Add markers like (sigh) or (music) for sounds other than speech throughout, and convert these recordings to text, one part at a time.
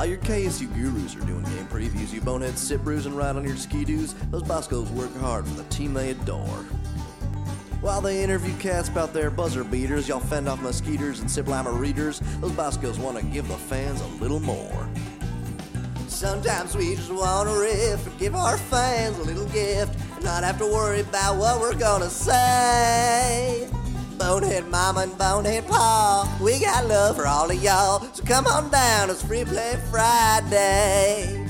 While your KSU gurus are doing game previews, you boneheads sit bruising right on your ski-doos, those Boscos work hard for the team they adore. While they interview cats about their buzzer beaters, y'all fend off mosquitoes and sip lima readers, those Boscos want to give the fans a little more. Sometimes we just want to riff and give our fans a little gift and not have to worry about what we're gonna say. Bonehead Mama and Bonehead Pa, we got love for all of y'all, so come on down, it's Free Play Friday.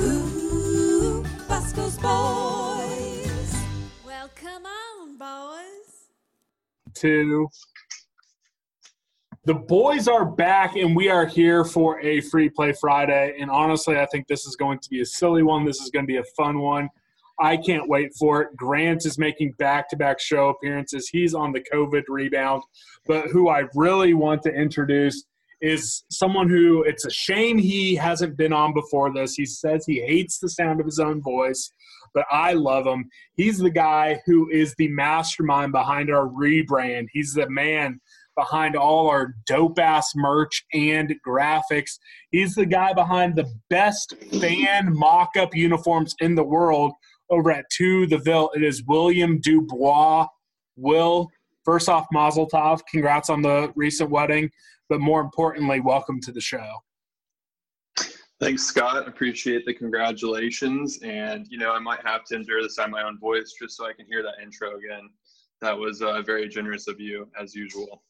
Ooh, Bosco's boys. Well, come on, boys. Two. The boys are back, and we are here for a free play Friday. And honestly, I think this is going to be a silly one. This is going to be a fun one. I can't wait for it. Grant is making back to back show appearances. He's on the COVID rebound. But who I really want to introduce is someone who it's a shame he hasn't been on before this. He says he hates the sound of his own voice, but I love him. He's the guy who is the mastermind behind our rebrand. He's the man behind all our dope ass merch and graphics. He's the guy behind the best fan mock up uniforms in the world over at two the Ville. It is William Dubois. Will, first off, Mazel Tov. Congrats on the recent wedding. But more importantly, welcome to the show. Thanks, Scott. Appreciate the congratulations. And, you know, I might have to endure this on my own voice just so I can hear that intro again. That was uh, very generous of you, as usual.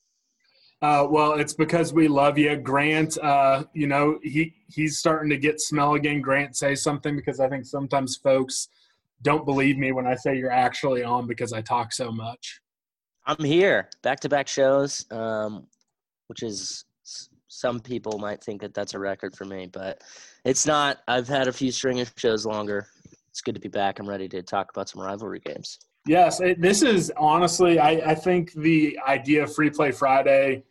Uh, well, it's because we love you, Grant. Uh, you know, he he's starting to get smell again. Grant, say something because I think sometimes folks don't believe me when I say you're actually on because I talk so much. I'm here, back to back shows, um, which is some people might think that that's a record for me, but it's not. I've had a few string of shows longer. It's good to be back. I'm ready to talk about some rivalry games. Yes, it, this is honestly, I, I think the idea of Free Play Friday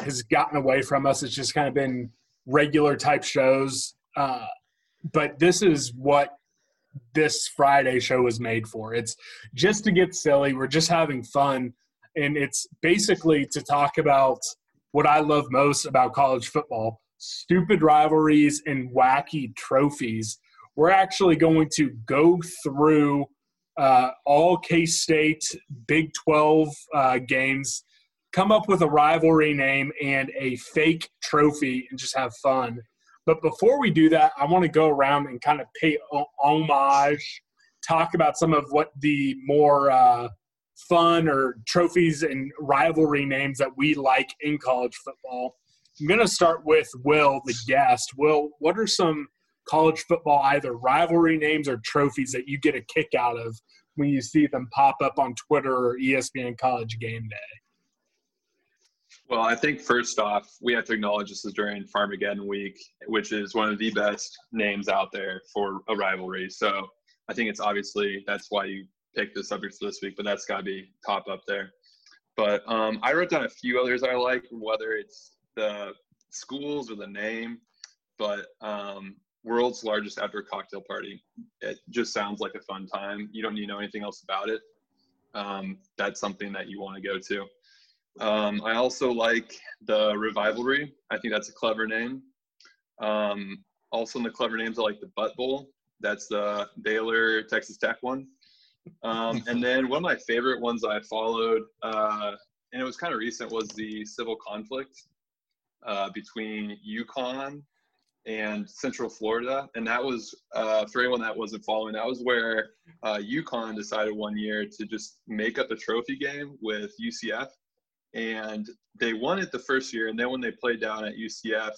has gotten away from us. It's just kind of been regular type shows. Uh, but this is what this Friday show was made for. It's just to get silly. We're just having fun. And it's basically to talk about what I love most about college football stupid rivalries and wacky trophies. We're actually going to go through uh, all K State Big 12 uh, games, come up with a rivalry name and a fake trophy, and just have fun. But before we do that, I want to go around and kind of pay homage, talk about some of what the more uh, fun or trophies and rivalry names that we like in college football. I'm going to start with Will, the guest. Will, what are some college football either rivalry names or trophies that you get a kick out of when you see them pop up on Twitter or ESPN College Game Day? Well, I think first off, we have to acknowledge this is during Farmageddon week, which is one of the best names out there for a rivalry. So I think it's obviously that's why you picked the subject for this week, but that's got to be top up there. But um, I wrote down a few others I like, whether it's the schools or the name. But um, world's largest outdoor cocktail party. It just sounds like a fun time. You don't need to know anything else about it. Um, that's something that you want to go to. Um, I also like the Revivalry. I think that's a clever name. Um, also in the clever names, I like the Butt Bowl. That's the Baylor Texas Tech one. Um, (laughs) and then one of my favorite ones I followed, uh, and it was kind of recent, was the civil conflict uh, between UConn and Central Florida. And that was, uh, for anyone that wasn't following, that was where uh, UConn decided one year to just make up a trophy game with UCF and they won it the first year. And then when they played down at UCF,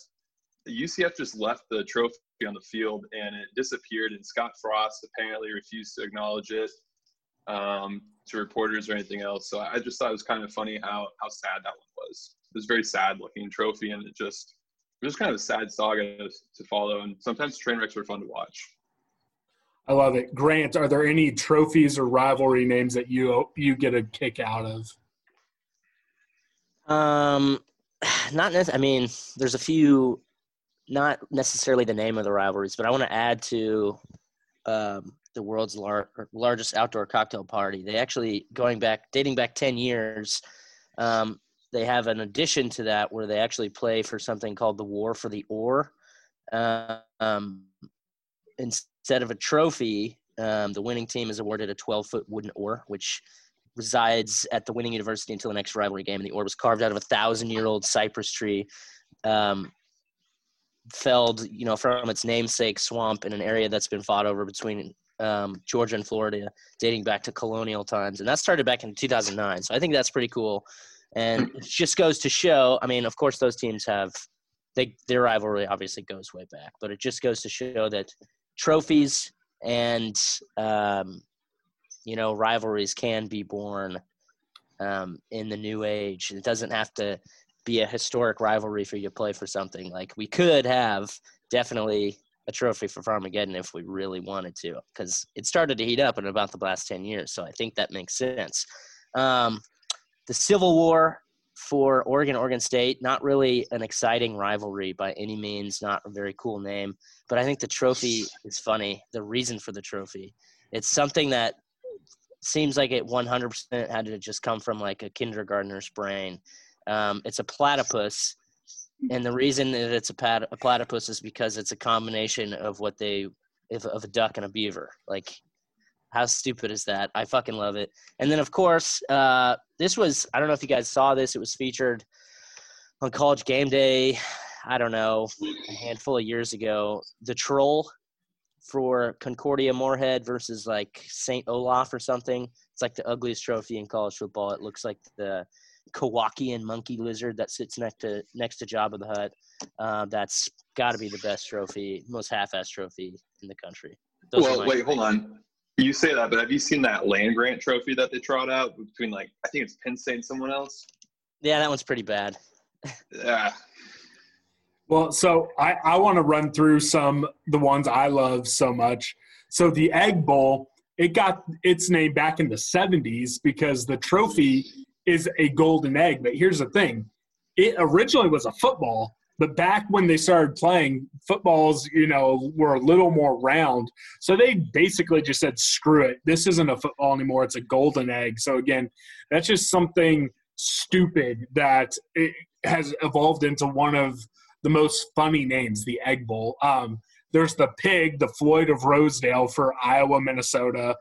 UCF just left the trophy on the field and it disappeared. And Scott Frost apparently refused to acknowledge it um, to reporters or anything else. So I just thought it was kind of funny how how sad that one was. this very sad looking trophy, and it just it was kind of a sad saga to follow. And sometimes train wrecks are fun to watch. I love it. Grant, are there any trophies or rivalry names that you you get a kick out of? Um, (sighs) not necessarily. I mean, there's a few, not necessarily the name of the rivalries, but I want to add to um, the world's lar- largest outdoor cocktail party. They actually going back, dating back ten years. Um, they have an addition to that where they actually play for something called the War for the Oar. Um, instead of a trophy, um, the winning team is awarded a 12 foot wooden oar, which resides at the winning university until the next rivalry game. And the orb was carved out of a thousand year old cypress tree, um, felled, you know, from its namesake swamp in an area that's been fought over between um, Georgia and Florida, dating back to colonial times. And that started back in 2009. So I think that's pretty cool. And it just goes to show. I mean, of course, those teams have they their rivalry obviously goes way back, but it just goes to show that trophies and um, you know rivalries can be born um, in the new age. It doesn't have to be a historic rivalry for you to play for something. Like we could have definitely a trophy for Farmageddon if we really wanted to, because it started to heat up in about the last ten years. So I think that makes sense. Um, the Civil War for Oregon, Oregon State, not really an exciting rivalry by any means, not a very cool name, but I think the trophy is funny. The reason for the trophy, it's something that seems like it 100% had to just come from like a kindergartner's brain. Um, it's a platypus, and the reason that it's a, pat- a platypus is because it's a combination of what they of a duck and a beaver. Like how stupid is that? I fucking love it. And then, of course, uh, this was, I don't know if you guys saw this, it was featured on College Game Day, I don't know, a handful of years ago. The Troll for Concordia Moorhead versus like St. Olaf or something. It's like the ugliest trophy in college football. It looks like the Kowakian monkey lizard that sits next to next to Jabba the Hutt. Uh, that's got to be the best trophy, most half-ass trophy in the country. Those well, wait, hold on. You say that, but have you seen that land grant trophy that they trot out between like I think it's Penn State and someone else? Yeah, that one's pretty bad. yeah. Well, so I, I want to run through some the ones I love so much. So the Egg Bowl, it got its name back in the 70s because the trophy is a golden egg. But here's the thing it originally was a football, but back when they started playing, footballs, you know, were a little more round. So they basically just said, screw it. This isn't a football anymore. It's a golden egg. So again, that's just something stupid that it has evolved into one of the most funny names, the Egg Bowl. Um, there's the pig, the Floyd of Rosedale for Iowa, Minnesota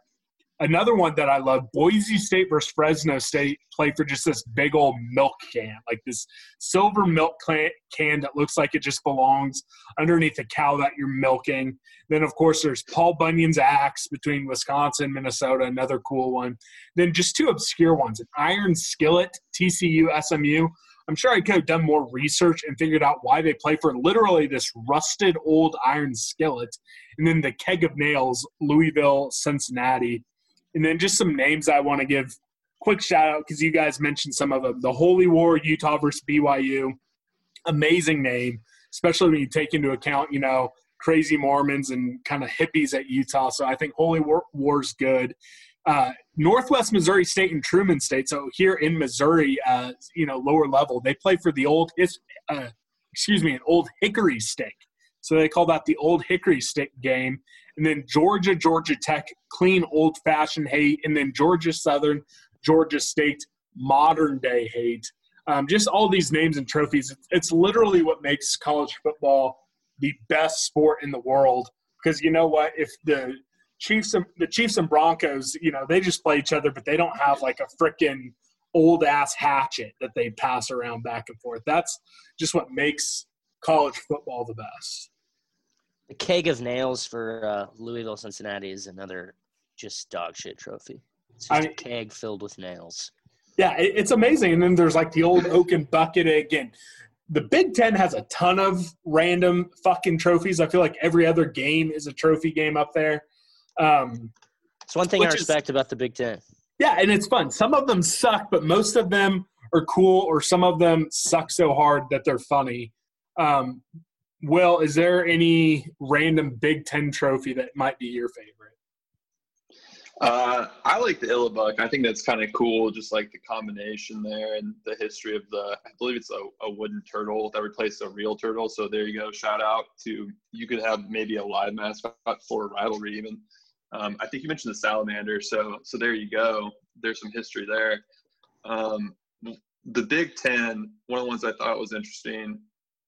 another one that I love, Boise State versus Fresno State play for just this big old milk can, like this silver milk can that looks like it just belongs underneath a cow that you're milking. Then, of course, there's Paul Bunyan's axe between Wisconsin, Minnesota, another cool one. Then just two obscure ones, an iron skillet, TCU, SMU. I'm sure I could have done more research and figured out why they play for literally this rusted old iron skillet. And then the keg of nails, Louisville, Cincinnati. And then just some names I want to give quick shout out because you guys mentioned some of them. The Holy War, Utah versus BYU. Amazing name, especially when you take into account, you know, crazy Mormons and kind of hippies at Utah. So I think Holy War War's good. Uh, Northwest Missouri State and Truman State. So here in Missouri, uh, you know, lower level, they play for the old, uh, excuse me, an old Hickory Stick. So they call that the old Hickory Stick game and then Georgia, Georgia Tech, clean old fashioned hate, and then Georgia Southern, Georgia State, modern day hate. Um, just all these names and trophies. It's literally what makes college football the best sport in the world. Because you know what? If the Chiefs and the Chiefs and Broncos, you know, they just play each other, but they don't have like a freaking old ass hatchet that they pass around back and forth. That's just what makes college football the best. The keg of nails for uh, Louisville Cincinnati is another just dog shit trophy. It's just I, a keg filled with nails. Yeah, it, it's amazing. And then there's like the old oaken bucket again. The Big Ten has a ton of random fucking trophies. I feel like every other game is a trophy game up there. Um, it's one thing I respect is, about the Big Ten. Yeah, and it's fun. Some of them suck, but most of them are cool, or some of them suck so hard that they're funny. Um, Will, is there any random Big Ten trophy that might be your favorite? Uh, I like the Illibuck. I think that's kind of cool, just like the combination there and the history of the. I believe it's a, a, wooden turtle that replaced a real turtle. So there you go. Shout out to you could have maybe a live mascot for a rivalry even. Um, I think you mentioned the salamander. So so there you go. There's some history there. Um, the Big Ten. One of the ones I thought was interesting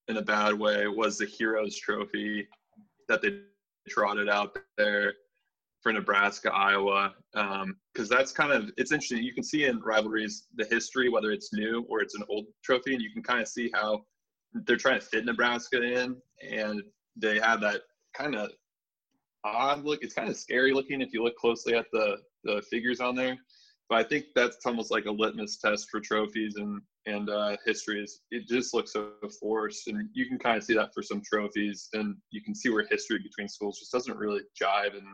in a bad way was the Heroes Trophy that they trotted out there for Nebraska, Iowa, because um, that's kind of it's interesting. You can see in rivalries the history, whether it's new or it's an old trophy, and you can kind of see how they're trying to fit Nebraska in, and they have that kind of odd look. It's kind of scary looking if you look closely at the the figures on there. But I think that's almost like a litmus test for trophies and and uh, histories. It just looks so forced, and you can kind of see that for some trophies, and you can see where history between schools just doesn't really jive and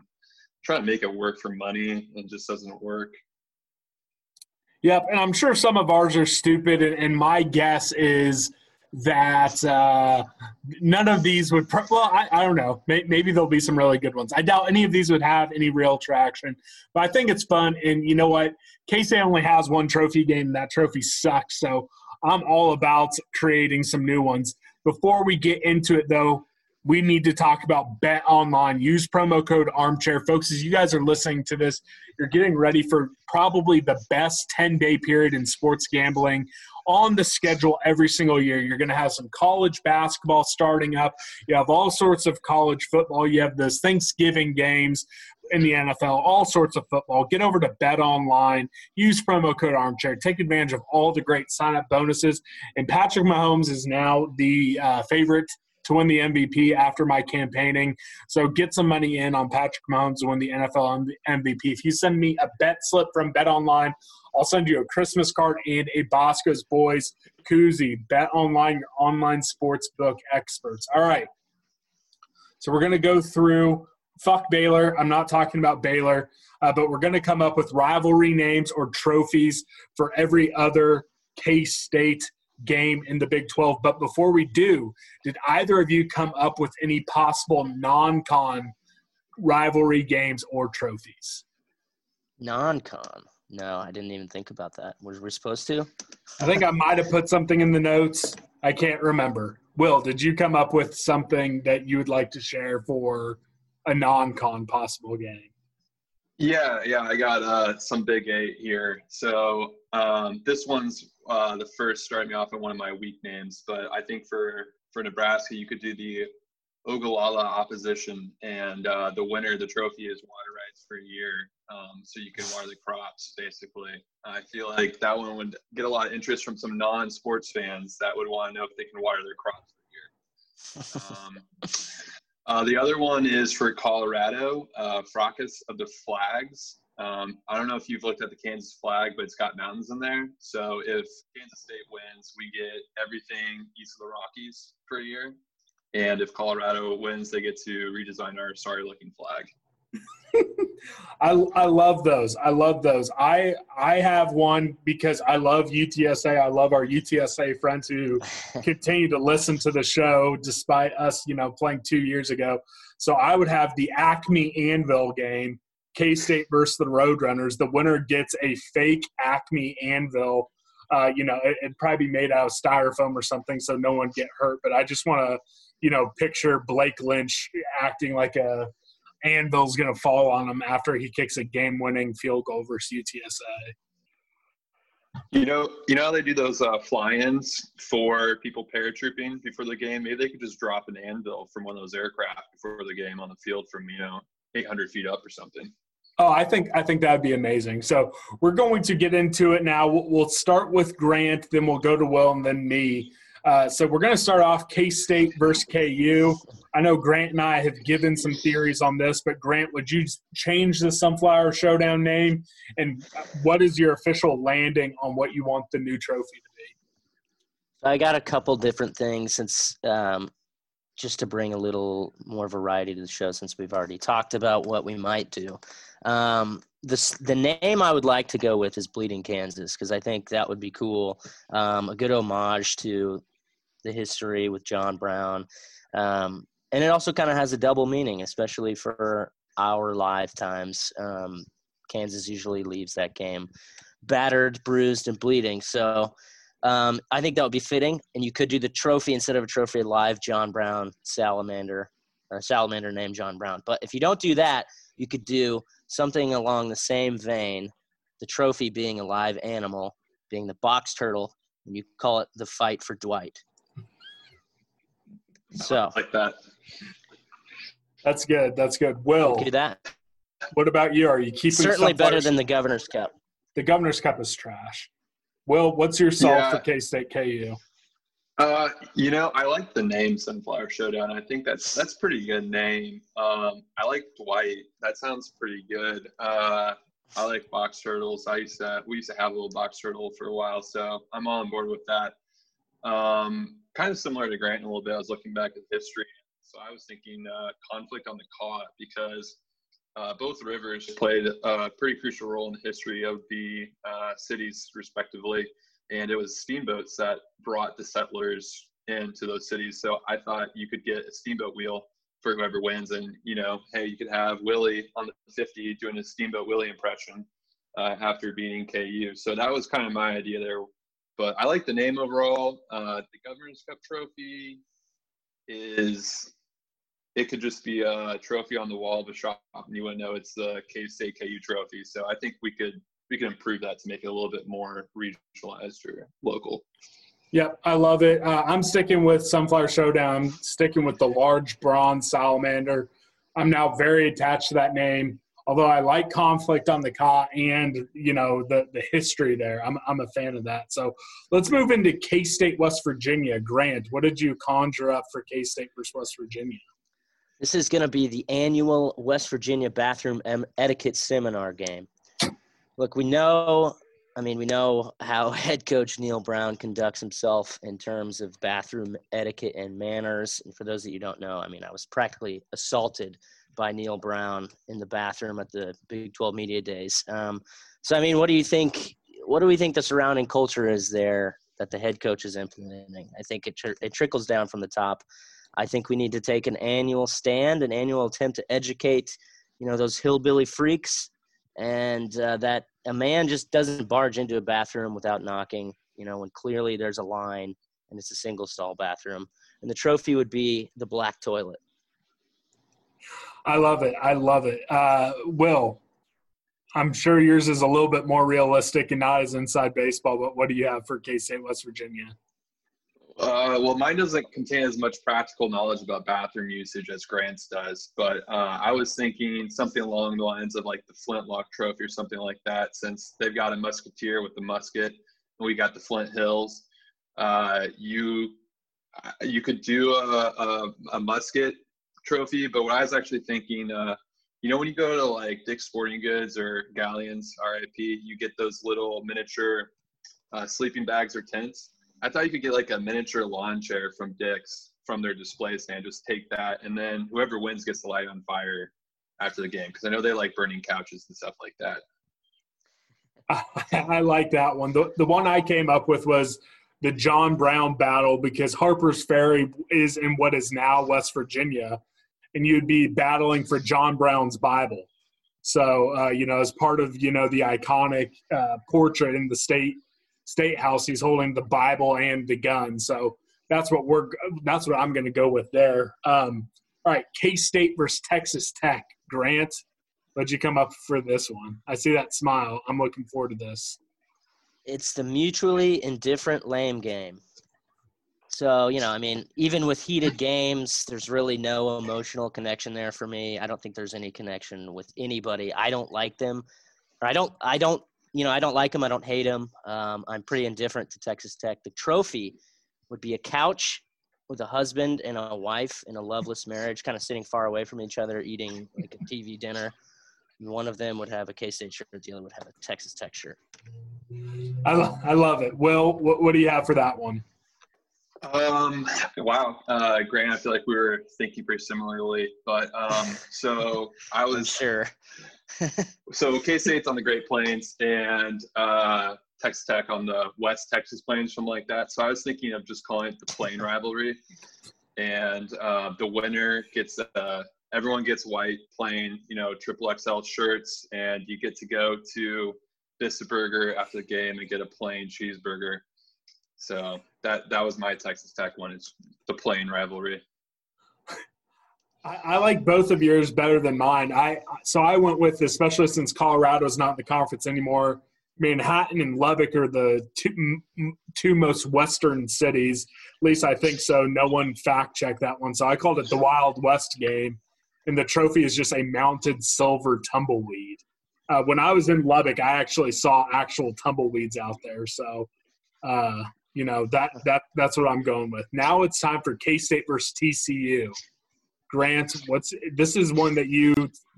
trying to make it work for money and just doesn't work. Yep, and I'm sure some of ours are stupid, and, and my guess is that uh, none of these would. Well, I, I don't know. Maybe, maybe there'll be some really good ones. I doubt any of these would have any real traction, but I think it's fun. And you know what? K-State only has one trophy game, and that trophy sucks. So I'm all about creating some new ones. Before we get into it, though, we need to talk about bet online use promo code armchair folks as you guys are listening to this you're getting ready for probably the best 10 day period in sports gambling on the schedule every single year you're going to have some college basketball starting up you have all sorts of college football you have those thanksgiving games in the NFL, all sorts of football. Get over to Bet Online, use promo code Armchair, take advantage of all the great sign up bonuses. And Patrick Mahomes is now the uh, favorite to win the MVP after my campaigning. So get some money in on Patrick Mahomes to win the NFL MVP. If you send me a bet slip from Bet Online, I'll send you a Christmas card and a Bosco's Boys koozie. Bet Online, your online sports book experts. All right. So we're going to go through fuck Baylor. I'm not talking about Baylor, uh, but we're going to come up with rivalry names or trophies for every other K State game in the Big 12. But before we do, did either of you come up with any possible non con rivalry games or trophies? Non con. No, I didn't even think about that. Were we supposed to? I think I might have put something in the notes. I can't remember. Will, did you come up with something that you would like to share for a non con possible game? Yeah, yeah, I got uh, some big eight here. So um, this one's uh, the first starting me off in one of my weak names, but I think for for Nebraska, you could do the Ogallala opposition, and uh, the winner of the trophy is water rights for a year, um, so you can water the crops. Basically, I feel like that one would get a lot of interest from some non-sports fans that would want to know if they can water their crops for a year. Um, uh, the other one is for Colorado, uh, Fracas of the Flags. Um, I don't know if you've looked at the Kansas flag, but it's got mountains in there. So if Kansas State wins, we get everything east of the Rockies for a year. And if Colorado wins, they get to redesign our sorry looking flag. (laughs) I, I love those. I love those. I I have one because I love UTSA. I love our UTSA friends who (laughs) continue to listen to the show despite us, you know, playing two years ago. So I would have the Acme Anvil game K State versus the Roadrunners. The winner gets a fake Acme anvil. Uh, you know, it, would probably be made out of styrofoam or something, so no one get hurt. But I just want to, you know, picture Blake Lynch acting like a anvil's going to fall on him after he kicks a game-winning field goal versus UTSA. You know, you know how they do those uh, fly-ins for people paratrooping before the game. Maybe they could just drop an anvil from one of those aircraft before the game on the field from you know 800 feet up or something. Oh, I think I think that'd be amazing. So we're going to get into it now. We'll, we'll start with Grant, then we'll go to Will, and then me. Uh, so we're going to start off K State versus KU. I know Grant and I have given some theories on this, but Grant, would you change the Sunflower Showdown name? And what is your official landing on what you want the new trophy to be? I got a couple different things since um, just to bring a little more variety to the show, since we've already talked about what we might do. Um, the the name I would like to go with is Bleeding Kansas because I think that would be cool. Um, a good homage to the history with John Brown, um, and it also kind of has a double meaning, especially for our lifetimes. Um, Kansas usually leaves that game battered, bruised, and bleeding. So um, I think that would be fitting. And you could do the trophy instead of a trophy live John Brown salamander or salamander named John Brown. But if you don't do that, you could do something along the same vein. The trophy being a live animal, being the box turtle, and you call it the fight for Dwight. So like that. That's good. That's good. Will, do that. What about you? Are you keeping certainly better than the Governor's Cup? The Governor's Cup is trash. Will, what's your solve Yeah. for K State KU? Uh, you know, I like the name Sunflower Showdown. I think that's that's pretty good name. Um, I like Dwight. That sounds pretty good. Uh, I like box turtles. I used to we used to have a little box turtle for a while, so I'm all on board with that. Um, kind of similar to Grant a little bit. I was looking back at history, so I was thinking uh, conflict on the Kaw because uh, both rivers played a pretty crucial role in the history of the uh, cities, respectively. And it was steamboats that brought the settlers into those cities. So I thought you could get a steamboat wheel for whoever wins. And, you know, hey, you could have Willie on the 50 doing a steamboat Willie impression uh, after beating KU. So that was kind of my idea there. But I like the name overall. Uh, the Governor's Cup trophy is it could just be a trophy on the wall of a shop and you wouldn't know it's the K State KU trophy. So I think we could we could improve that to make it a little bit more regionalized or local. Yep, I love it. Uh, I'm sticking with Sunflower Showdown. Sticking with the large bronze salamander. I'm now very attached to that name. Although I like conflict on the Kaw and you know the the history there, I'm I'm a fan of that. So let's move into K State West Virginia. Grant, what did you conjure up for K State versus West Virginia? This is going to be the annual West Virginia bathroom etiquette seminar game. Look, we know, I mean, we know how (laughs) head coach Neal Brown conducts himself in terms of bathroom etiquette and manners. And for those that you don't know, I mean, I was practically assaulted by Neal Brown in the bathroom at the Big 12 Media Days. Um, so, I mean, what do you think? What do we think the surrounding culture is there that the head coach is implementing? I think it, tr- it trickles down from the top. I think we need to take an annual stand, an annual attempt to educate, you know, those hillbilly freaks, and uh, that a man just doesn't barge into a bathroom without knocking. You know, when clearly there's a line and it's a single stall bathroom, and the trophy would be the black toilet. I love it. I love it. Uh, Will, I'm sure yours is a little bit more realistic and not as inside baseball, but what do you have for K State West Virginia? Uh, well, mine doesn't contain as much practical knowledge about bathroom usage as Grant's does, but uh, I was thinking something along the lines of like the Flintlock Trophy or something like that, since they've got a musketeer with the musket, and we got the Flint Hills. Uh, you you could do a, a, a musket trophy, but what I was actually thinking, uh, you know, when you go to like Dick's Sporting Goods or Galyan's, RIP, you get those little miniature uh, sleeping bags or tents. I thought you could get like a miniature lawn chair from Dick's from their display stand. Just take that, and then whoever wins gets to light on fire after the game because I know they like burning couches and stuff like that. (laughs) I like that one. The, the one I came up with was the John Brown battle because Harper's Ferry is in what is now West Virginia, and you'd be battling for John Brown's Bible. So, uh, you know, as part of you know the iconic uh, portrait in the state state house, he's holding the Bible and the gun. So that's what we're that's what I'm going to go with there. Um, all right, K State versus Texas Tech. Grant, what'd you come up for this one? I see that smile. I'm looking forward to this. It's the mutually indifferent lame game. So, you know, I mean, even with heated games, there's really no emotional connection there for me. I don't think there's any connection with anybody. I don't like them. Or I don't, I don't, you know, I don't like them. I don't hate them. Um, I'm pretty indifferent to Texas Tech. The trophy would be a couch with a husband and a wife in a loveless marriage, kind of sitting far away from each other, eating like a TV dinner. One of them would have a K State shirt, the other would have a Texas Tech shirt. I, lo- I love it. Will, what, what do you have for that one? Um, wow, uh, Grant, I feel like we were thinking pretty similarly, but um, so I (laughs) was sure. (laughs) so K State's on the Great Plains and uh, Texas Tech on the West Texas Plains, something like that. So I was thinking of just calling it the Plain (laughs) Rivalry, and uh, the winner gets uh, everyone gets white plain, you know, triple XL shirts, and you get to go to Vista Burger after the game and get a plain cheeseburger. So that that was my Texas Tech one. It's the playing rivalry. I, like both of yours better than mine. I so I went with, especially since Colorado's not in the conference anymore. Manhattan and Lubbock are the two, two most western cities. At least I think so. No one fact checked that one, so I called it the Wild West game. And the trophy is just a mounted silver tumbleweed. Uh, when I was in Lubbock, I actually saw actual tumbleweeds out there. So, uh, you know that that that's what I'm going with. Now it's time for K State versus TCU. Grant, what's this is one that you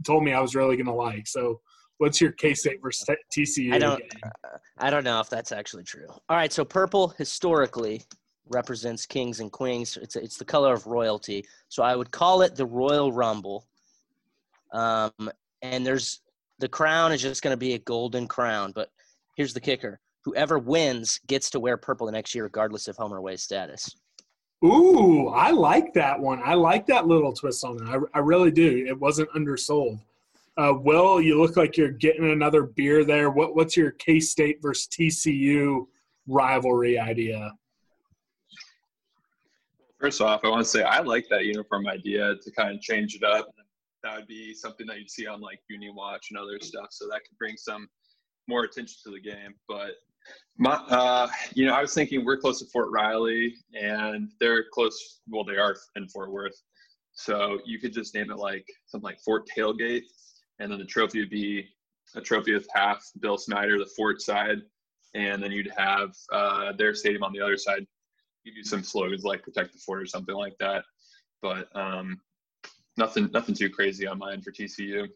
told me I was really going to like. So, what's your K State versus T- TCU? I don't. game? I don't know if that's actually true. All right, so purple historically represents kings and queens. It's it's the color of royalty. So I would call it the Royal Rumble. Um, and there's the crown is just going to be a golden crown. But here's the kicker: whoever wins gets to wear purple the next year, regardless of home or away status. Ooh, I like that one. I like that little twist on it. I, I really do. It wasn't undersold. Uh, Will, you look like you're getting another beer there. What what's your K State versus TCU rivalry idea? First off, I want to say I like that uniform idea to kind of change it up. That would be something that you'd see on like Uni Watch and other stuff. So that could bring some more attention to the game. But my, uh, you know, I was thinking we're close to Fort Riley, and they're close. Well, they are in Fort Worth. So you could just name it like something like Fort Tailgate, and then the trophy would be a trophy with half Bill Snyder, the Fort side, and then you'd have uh, their stadium on the other side. Give you do some slogans like "Protect the Fort" or something like that. But um, nothing, nothing too crazy on mine for TCU.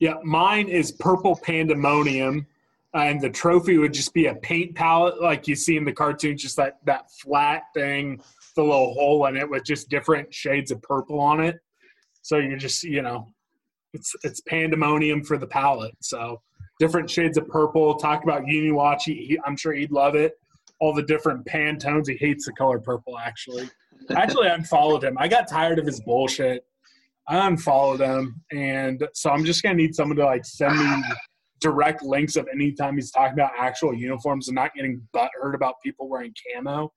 Yeah, mine is purple pandemonium, and the trophy would just be a paint palette like you see in the cartoon, just that that flat thing, the little hole in it with just different shades of purple on it. So you're just you know, it's it's pandemonium for the palette. So different shades of purple. Talk about Uniwatch. He, he, I'm sure he'd love it. All the different Pantones. He hates the color purple. Actually, actually, I unfollowed him. I got tired of his bullshit. I unfollowed him, and so I'm just gonna need someone to like send me direct links of any time he's talking about actual uniforms and not getting butthurt about people wearing camo.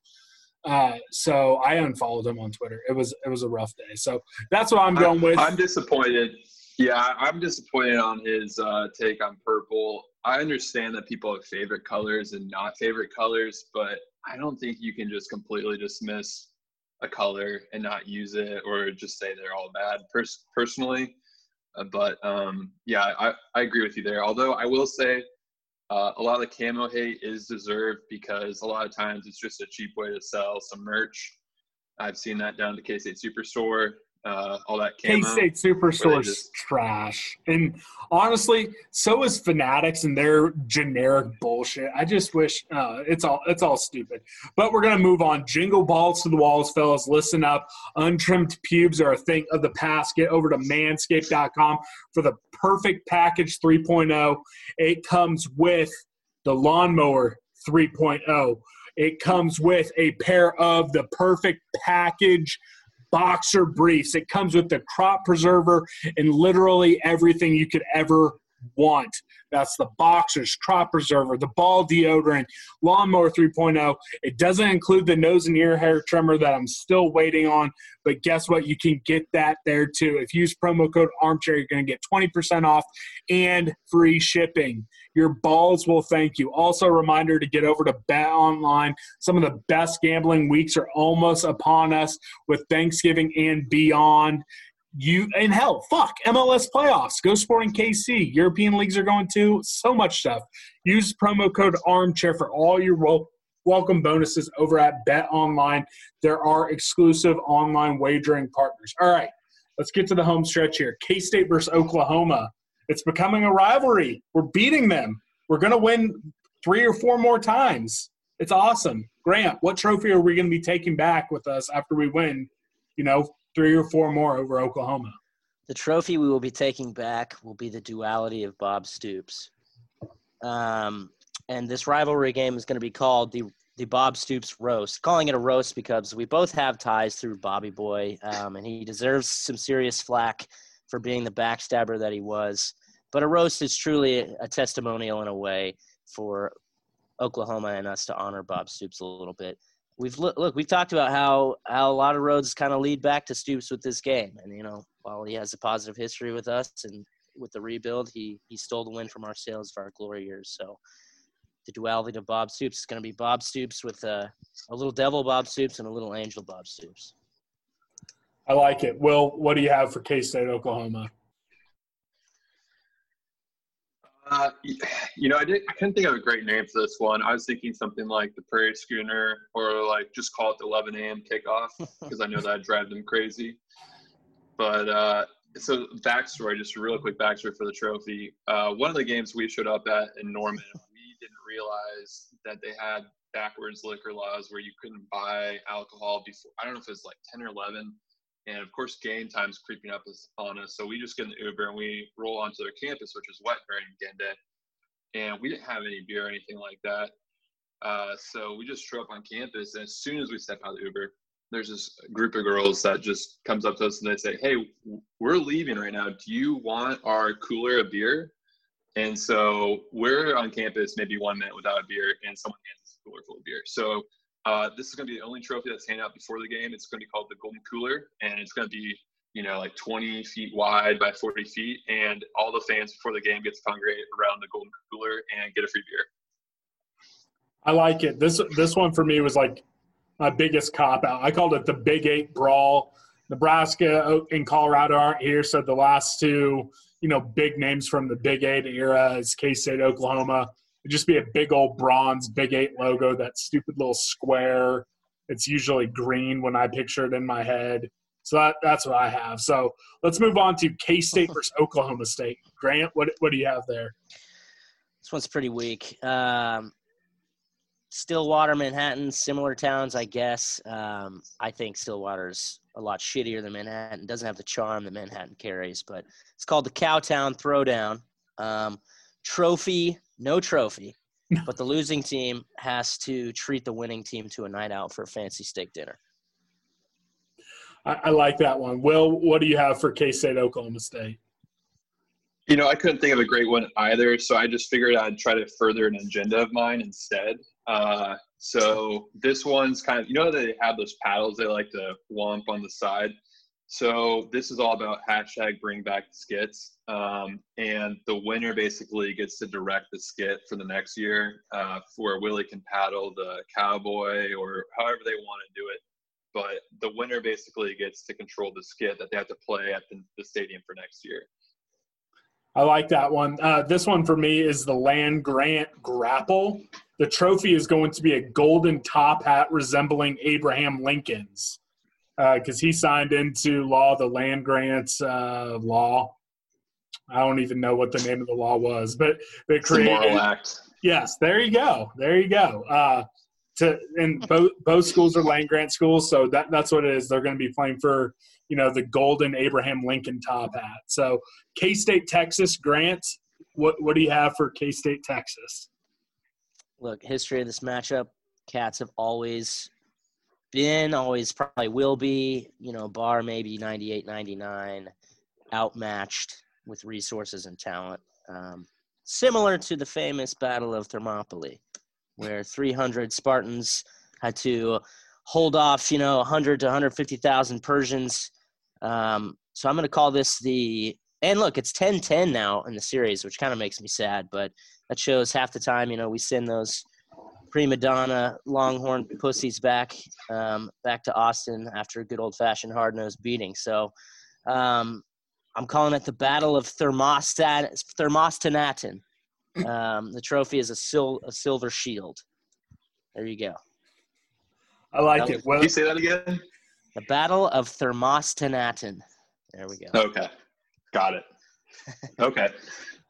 Uh, so I unfollowed him on Twitter. It was it was a rough day. So that's what I'm going with. I'm disappointed. Yeah, I'm disappointed on his uh, take on purple. I understand that people have favorite colors and not favorite colors, but I don't think you can just completely dismiss a color and not use it or just say they're all bad pers- personally. Uh, but um, yeah, I, I agree with you there. Although I will say uh, a lot of the camo hate is deserved because a lot of times it's just a cheap way to sell some merch. I've seen that down to K State Superstore, uh, all that K. State Superstore's just- trash. And honestly, so is Fanatics and their generic bullshit. I just wish uh, it's all it's all stupid. But we're gonna move on. Jingle balls to the walls, fellas. Listen up. Untrimmed pubes are a thing of the past. Get over to manscaped.com for the perfect package 3.0. It comes with the lawnmower 3.0. It comes with a pair of the perfect package boxer briefs. It comes with the crop preserver and literally everything you could ever want. That's the boxers, crop preserver, the ball deodorant, lawnmower 3.0. It doesn't include the nose and ear hair trimmer that I'm still waiting on, but guess what? You can get that there too. If you use promo code armchair, you're going to get 20% off and free shipping. Your balls will thank you. Also, a reminder to get over to Bet Online. Some of the best gambling weeks are almost upon us with Thanksgiving and beyond. You and hell, fuck MLS playoffs. Go Sporting KC. European leagues are going too. So much stuff. Use promo code Armchair for all your wel- welcome bonuses over at Bet Online. There are exclusive online wagering partners. All right, let's get to the home stretch here. K State versus Oklahoma. It's becoming a rivalry. We're beating them. We're going to win three or four more times. It's awesome. Grant, what trophy are we going to be taking back with us after we win, you know, three or four more over Oklahoma? The trophy we will be taking back will be the duality of Bob Stoops. Um, and this rivalry game is going to be called the the Bob Stoops roast. Calling it a roast because we both have ties through Bobby Boy, um, and he deserves some serious flack for being the backstabber that he was. But a roast is truly a, a testimonial in a way for Oklahoma and us to honor Bob Stoops a little bit. We've look, we've talked about how how a lot of roads kind of lead back to Stoops with this game, and you know while he has a positive history with us and with the rebuild, he he stole the win from our sails for our glory years. So the duality of Bob Stoops is going to be Bob Stoops with a, a little devil Bob Stoops and a little angel Bob Stoops. I like it. Will, what do you have for K State, Oklahoma? Uh, (sighs) you know, I didn't. I couldn't think of a great name for this one. I was thinking something like the Prairie Schooner, or like just call it the 11 a.m. kickoff, (laughs) because I know that would drive them crazy. But uh, so backstory, just a real quick backstory for the trophy. Uh, one of the games we showed up at in Norman, we didn't realize that they had backwards liquor laws where you couldn't buy alcohol before. I don't know if it was like 10 or 11 and of course, game time's creeping up on us. So we just get an Uber and we roll onto their campus, which is wet during game day. And we didn't have any beer or anything like that. Uh, so we just show up on campus. And as soon as we step out of the Uber, there's this group of girls that just comes up to us and they say, Hey, we're leaving right now. Do you want our cooler of beer? And so we're on campus maybe one minute without a beer, and someone hands us a cooler full of beer. So uh, this is going to be the only trophy that's handed out before the game. It's going to be called the Golden Cooler, and it's going to be you know like 20 feet wide by 40 feet, and all the fans before the game get to congregate around the Golden Cooler and get a free beer. I like it. This this one for me was like my biggest cop out. I called it the Big Eight Brawl. Nebraska and Colorado aren't here, so the last two, you know, big names from the Big Eight era is K State, Oklahoma. It'd just be a big old bronze Big Eight logo, that stupid little square. It's usually green when I picture it in my head. So that, that's what I have. So let's move on to K State (laughs) versus Oklahoma State. Grant, what what do you have there? This one's pretty weak. Um, Stillwater, Manhattan, similar towns, I guess. Um, I think Stillwater's a lot shittier than Manhattan. Doesn't have the charm that Manhattan carries, but it's called the Cowtown Throwdown. Um, trophy no trophy, (laughs) but the losing team has to treat the winning team to a night out for a fancy steak dinner. I, I like that one. Will, what do you have for K State, Oklahoma State? You know, I couldn't think of a great one either, so I just figured I'd try to further an agenda of mine instead. Uh, so this one's kind of, you know, they have those paddles they like to womp on the side. So this is all about hashtag bring back skits. Um, and the winner basically gets to direct the skit for the next year uh, where Willie can paddle the cowboy or however they want to do it. But the winner basically gets to control the skit that they have to play at the, the stadium for next year. I like that one. Uh, this one for me is the Land Grant Grapple. The trophy is going to be a golden top hat resembling Abraham Lincoln's because uh, he signed into law the land grants uh, law. I don't even know what the name of the law was, but they created. The Act. Yes, there you go. There you go. Uh, to and both both schools are land grant schools, so that that's what it is. They're going to be playing for you know the golden Abraham Lincoln top hat. So K State Texas Grant. What what do you have for K State Texas? Look, history of this matchup. Cats have always been, always probably will be, you know, bar maybe 98, 99, outmatched with resources and talent. Um, similar to the famous Battle of Thermopylae, where 300 Spartans had to hold off, you know, 100 to 150,000 Persians. Um, so I'm going to call this the and look, it's 10-10 now in the series, which kind of makes me sad, but that shows half the time, you know, we send those prima donna Longhorn pussies back um, back to Austin after a good old fashioned hard nosed beating. So um, I'm calling it the Battle of Thermostat Thermostanatin. Um, the trophy is a, sil- a silver shield. There you go. I like it. Well, you say that again? The Battle of Thermostanatin. There we go. Okay, got it. Okay.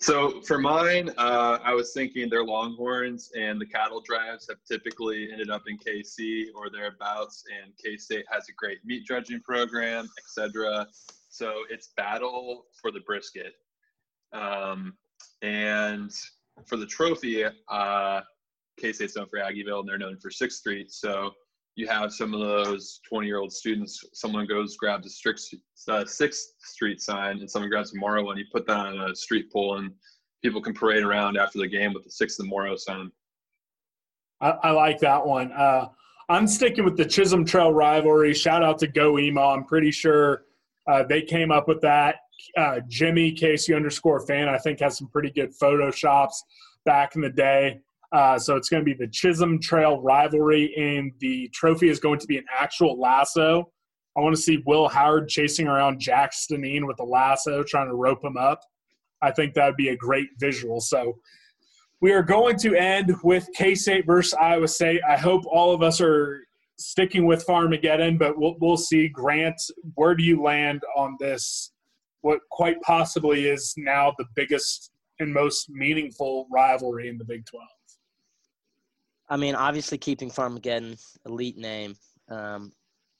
So for mine, uh, I was thinking their Longhorns and the cattle drives have typically ended up in KC or thereabouts, and K State has a great meat judging program, etc. So it's battle for the brisket. Um, and for the trophy, uh, K State's known for Aggieville, and they're known for Sixth Street. So you have some of those 20 year old students, someone goes, grabs a uh, Sixth Street sign, and someone grabs a Moro and You put that on a street pole, and people can parade around after the game with the Sixth and Moro sign. I, I like that one. Uh, I'm sticking with the Chisholm Trail rivalry. Shout out to GoEMAW. I'm pretty sure uh, they came up with that. Uh, Jimmy Casey underscore fan, I think, has some pretty good photoshops back in the day. Uh, so it's going to be the Chisholm Trail rivalry, and the trophy is going to be an actual lasso. I want to see Will Howard chasing around Jack Stanine with a lasso, trying to rope him up. I think that would be a great visual. So we are going to end with K State versus Iowa State. I hope all of us are sticking with Farmageddon, but we'll, we'll see. Grant, where do you land on this? What quite possibly is now the biggest and most meaningful rivalry in the Big 12? I mean, obviously keeping Farmageddon elite name, um,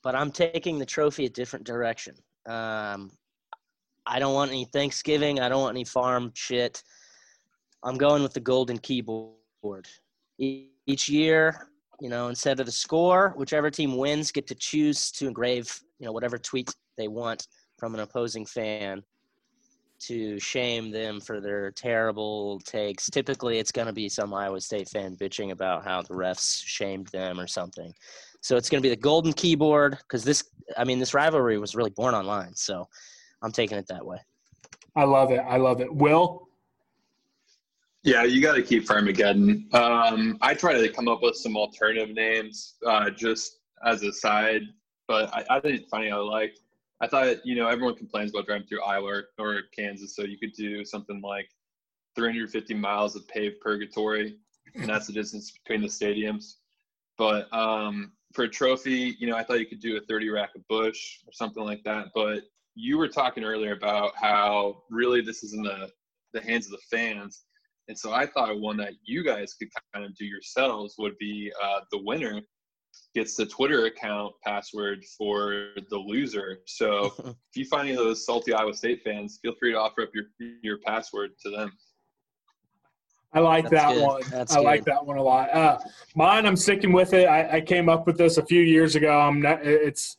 but I'm taking the trophy a different direction. Um, I don't want any Thanksgiving. I don't want any farm shit. I'm going with the golden keyboard. Each year, you know, instead of the score, whichever team wins get to choose to engrave, you know, whatever tweet they want from an opposing fan to shame them for their terrible takes. Typically, it's going to be some Iowa State fan bitching about how the refs shamed them or something. So it's going to be the golden keyboard because this, I mean, this rivalry was really born online. So I'm taking it that way. I love it. I love it. Will? Yeah, you got to keep Farmageddon. Um, I try to come up with some alternative names uh, just as a side, but I, I didn't find I liked. I thought, you know, everyone complains about driving through Iowa or Kansas, so you could do something like 350 miles of paved purgatory, and that's the distance between the stadiums. But um, for a trophy, you know, I thought you could do a 30 rack of Busch or something like that. But you were talking earlier about how really this is in the, the hands of the fans. And so I thought one that you guys could kind of do yourselves would be uh, the winner gets the Twitter account password for the loser. So (laughs) if you find any of those salty Iowa State fans, feel free to offer up your your password to them. I like That's that good. one. That's I like that one a lot. Uh, mine, I'm sticking with it. I, I came up with this a few years ago. I'm not, it's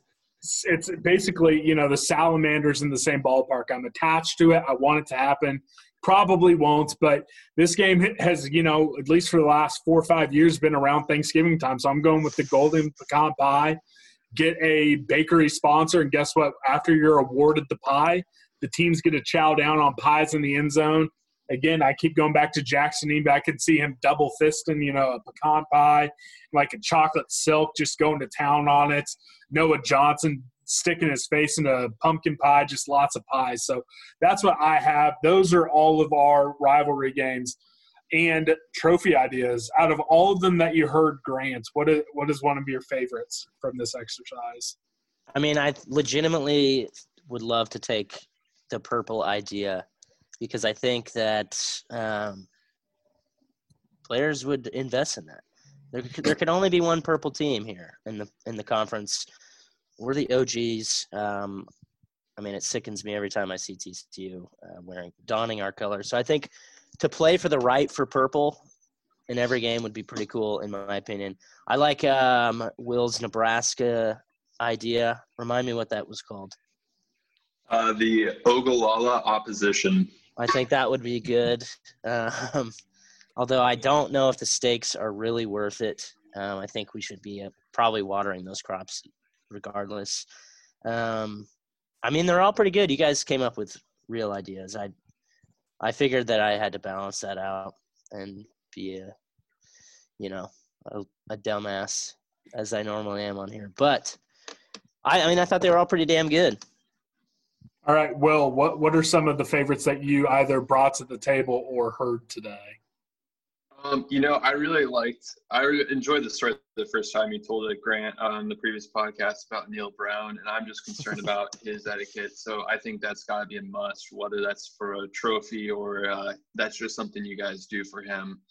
it's basically you know the salamanders in the same ballpark. I'm attached to it. I want it to happen. Probably won't, but this game has you know at least for the last four or five years been around Thanksgiving time. So I'm going with the golden pecan pie. Get a bakery sponsor, and guess what? After you're awarded the pie, the teams get to chow down on pies in the end zone again, I keep going back to Jackson Ebe. I could see him double fisting, you know, a pecan pie, like a chocolate silk, just going to town on it. Noah Johnson sticking his face in a pumpkin pie, just lots of pies. So that's what I have. Those are all of our rivalry games and trophy ideas. Out of all of them that you heard, Grant, what is, what is one of your favorites from this exercise? I mean, I legitimately would love to take the purple idea because I think that um, players would invest in that. There, could- there can only be one purple team here in the in the conference. We're the OGs. Um, I mean, it sickens me every time I see TCU uh, wearing donning our colors. So I think to play for the right for purple in every game would be pretty cool, in my opinion. I like um, Will's Nebraska idea. Remind me what that was called. Uh, the Ogallala opposition. I think that would be good. Um, although I don't know if the stakes are really worth it. Um, I think we should be uh, probably watering those crops regardless. Um, I mean, they're all pretty good. You guys came up with real ideas. I I figured that I had to balance that out and be a, you know, a, a dumbass as I normally am on here. But I, I mean, I thought they were all pretty damn good. All right, Will, what, what are some of the favorites that you either brought to the table or heard today? Um, you know, I really liked, I enjoyed the story the first time you told it, Grant, on the previous podcast about Neal Brown, and I'm just concerned (laughs) about his etiquette. So I think that's got to be a must, whether that's for a trophy or uh, that's just something you guys do for him.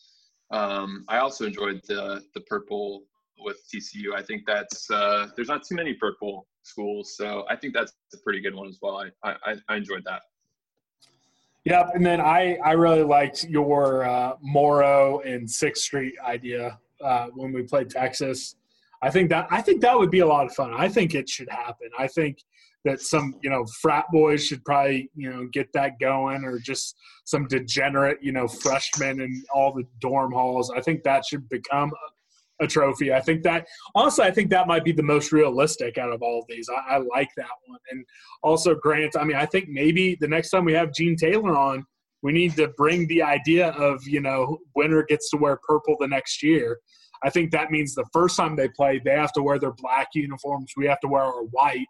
Um, I also enjoyed the the purple with TCU. I think that's uh, there's not too many purple schools, so I think that's a pretty good one as well. I I, I enjoyed that. Yep, and then I I really liked your uh, Moro and Sixth Street idea uh, when we played Texas. I think that I think that would be a lot of fun. I think it should happen. I think that some you know frat boys should probably you know get that going, or just some degenerate you know freshmen in all the dorm halls. I think that should become a trophy. I think that honestly, I think that might be the most realistic out of all of these. I, I, like that one. And also Grant, I mean, I think maybe the next time we have Gene Taylor on, we need to bring the idea of, you know, winner gets to wear purple the next year. I think that means the first time they play, they have to wear their black uniforms. We have to wear our white.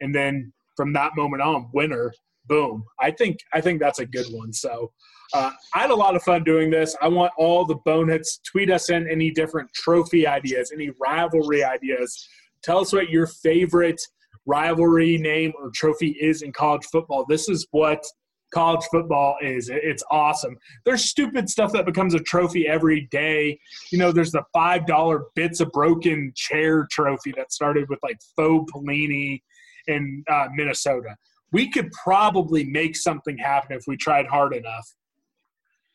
And then from that moment on, winner, boom. I think I think that's a good one. So uh, I had a lot of fun doing this. I want all the boneheads tweet us in any different trophy ideas, any rivalry ideas. Tell us what your favorite rivalry name or trophy is in college football. This is what college football is. It's awesome. There's stupid stuff that becomes a trophy every day. You know, there's the five dollar bits of broken chair trophy that started with like Bo Pelini in uh, Minnesota. We could probably make something happen if we tried hard enough.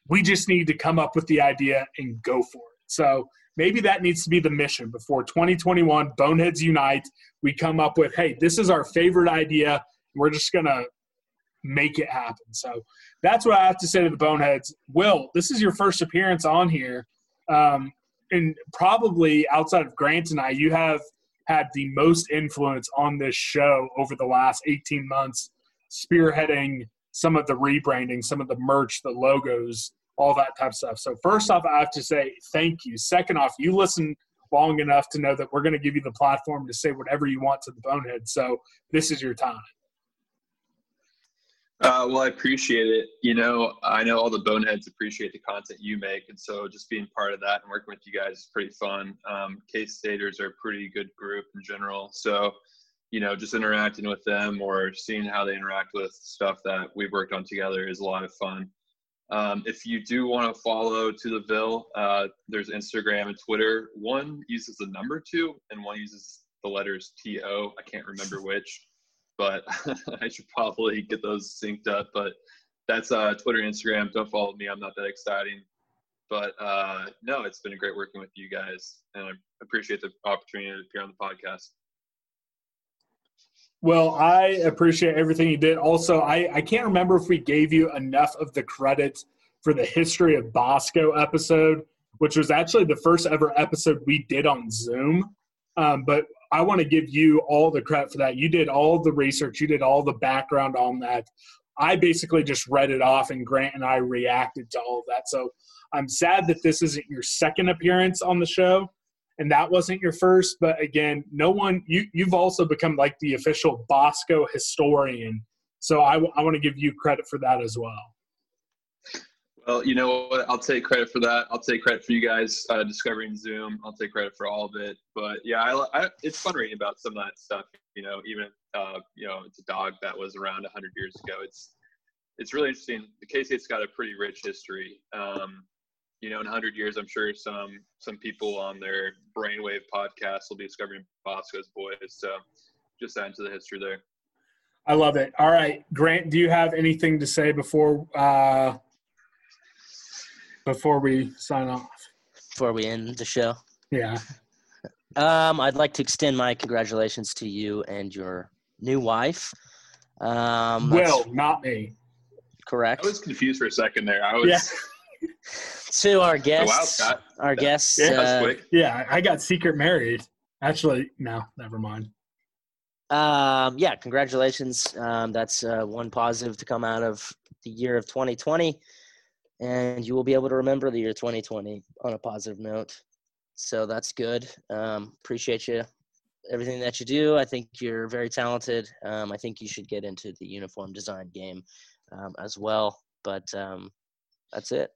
We just need to come up with the idea and go for it. So maybe that needs to be the mission before 2021 Boneheads Unite. We come up with, hey, this is our favorite idea. We're just going to make it happen. So that's what I have to say to the Boneheads. Will, this is your first appearance on here. Um, and probably outside of Grant and I, you have had the most influence on this show over the last 18 months, spearheading some of the rebranding, some of the merch, the logos, all that type of stuff. So first off, I have to say thank you. Second off, you listen long enough to know that we're going to give you the platform to say whatever you want to the bonehead. So this is your time. Uh, well, I appreciate it. You know, I know all the boneheads appreciate the content you make, and so just being part of that and working with you guys is pretty fun. Um, K-Staters are a pretty good group in general, so you know, just interacting with them or seeing how they interact with stuff that we've worked on together is a lot of fun. Um, if you do want to follow to the Ville, uh, there's Instagram and Twitter. One uses the number two, and one uses the letters T O. I can't remember (laughs) which, but (laughs) I should probably get those synced up. But that's uh, Twitter, Instagram. Don't follow me. I'm not that exciting. But uh, no, it's been great working with you guys, and I appreciate the opportunity to appear on the podcast. Well, I appreciate everything you did. Also, I, I can't remember if we gave you enough of the credit for the history of Bosco episode, which was actually the first ever episode we did on Zoom. Um, but I want to give you all the credit for that. You did all the research, you did all the background on that. I basically just read it off, and Grant and I reacted to all of that. So I'm sad that this isn't your second appearance on the show and that wasn't your first but again no one you you've also become like the official bosco historian. So I, want to give you credit for that as well. Well you know what? I'll take credit for that. I'll take credit for you guys uh, discovering zoom. I'll take credit for all of it. But yeah I, I, it's fun reading about some of that stuff you know even uh, you know it's a dog that was around 100 years ago. It's it's really interesting. The K-State's got a pretty rich history. Um, you know, in 100 years, I'm sure some some people on their brainwave podcast will be discovering Bosco's boys. So just add to the history there. I love it. All right, Grant, do you have anything to say before uh, before we sign off? Before we end the show. Yeah. (laughs) Um, I'd like to extend my congratulations to you and your new wife. Um, Will, not me. Correct. I was confused for a second there. I was. Yeah to our guests. Oh, wow, our guests. Yeah, uh, yeah, I got secret married. Actually, no, never mind. Um, yeah, congratulations. Um, that's uh, one positive to come out of the year of 2020, and you will be able to remember the year 2020 on a positive note. So that's good. Um, appreciate you, everything that you do. I think you're very talented. Um, I think you should get into the uniform design game um, as well. But um, that's it.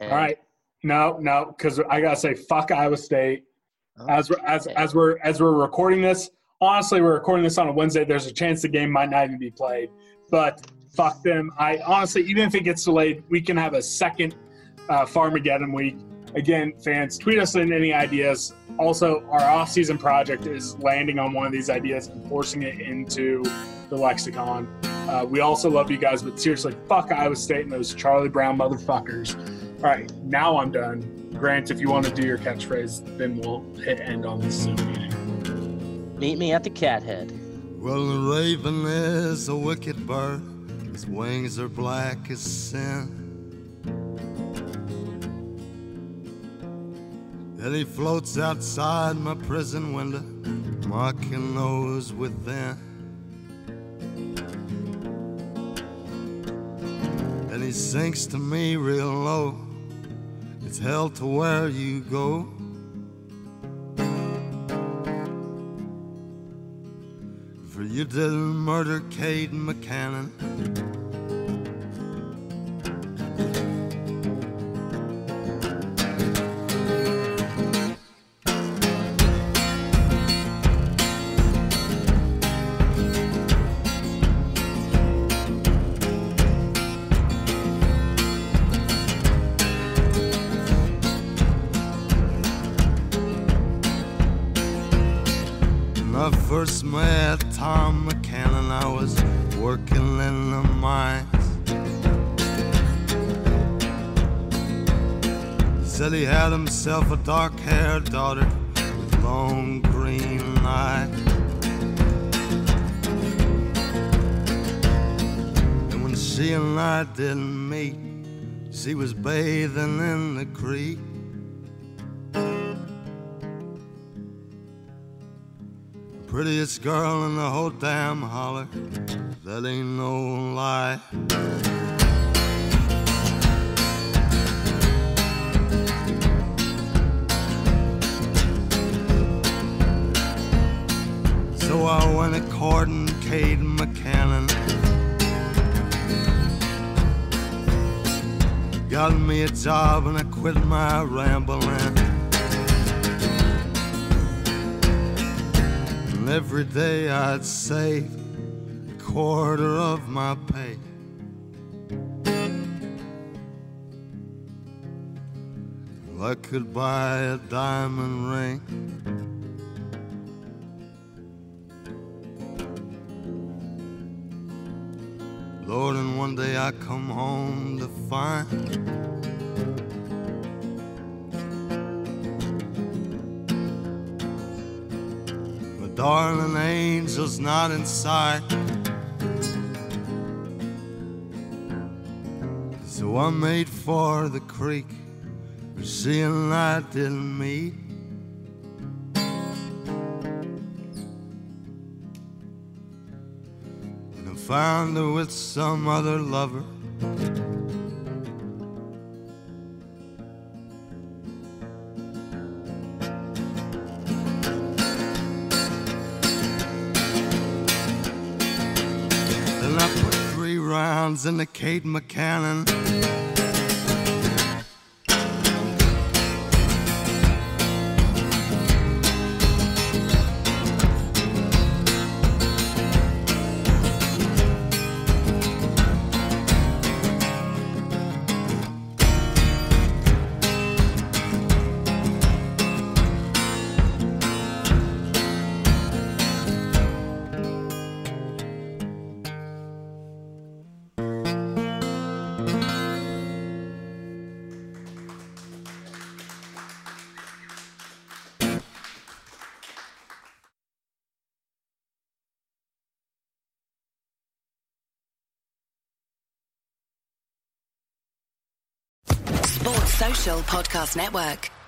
And All right. No, no, because I gotta say, fuck Iowa State. As we're as as we're as we're recording this, honestly, we're recording this on a Wednesday. There's a chance the game might not even be played, but fuck them. I honestly, even if it gets delayed, we can have a second uh, Farmageddon week. Again, fans, tweet us in any ideas. Also, our off-season project is landing on one of these ideas and forcing it into the lexicon. Uh, we also love you guys, but seriously, fuck Iowa State and those Charlie Brown motherfuckers. All right, now I'm done. Grant, if you want to do your catchphrase, then we'll hit end on this Zoom meeting. Meet me at the Cathead. Well, the raven is a wicked bird. His wings are black as sin. And he floats outside my prison window, mocking those within. And he sinks to me real low. It's hell to where you go. For you didn't murder Kate McCannon. Dark haired daughter with long green eyes. And when she and I didn't meet, she was bathing in the creek. Prettiest girl in the whole damn holler. That ain't no lie. I went a courting Kate McCannon. Got me a job and I quit my rambling. And every day I'd save a quarter of my pay. I could buy a diamond ring. Lord, and one day I come home to find My darling angel's not in sight. So I made for the creek where she and I didn't meet. Found her with some other lover. Then I put three rounds in the Kate McCannon. Podcast Network.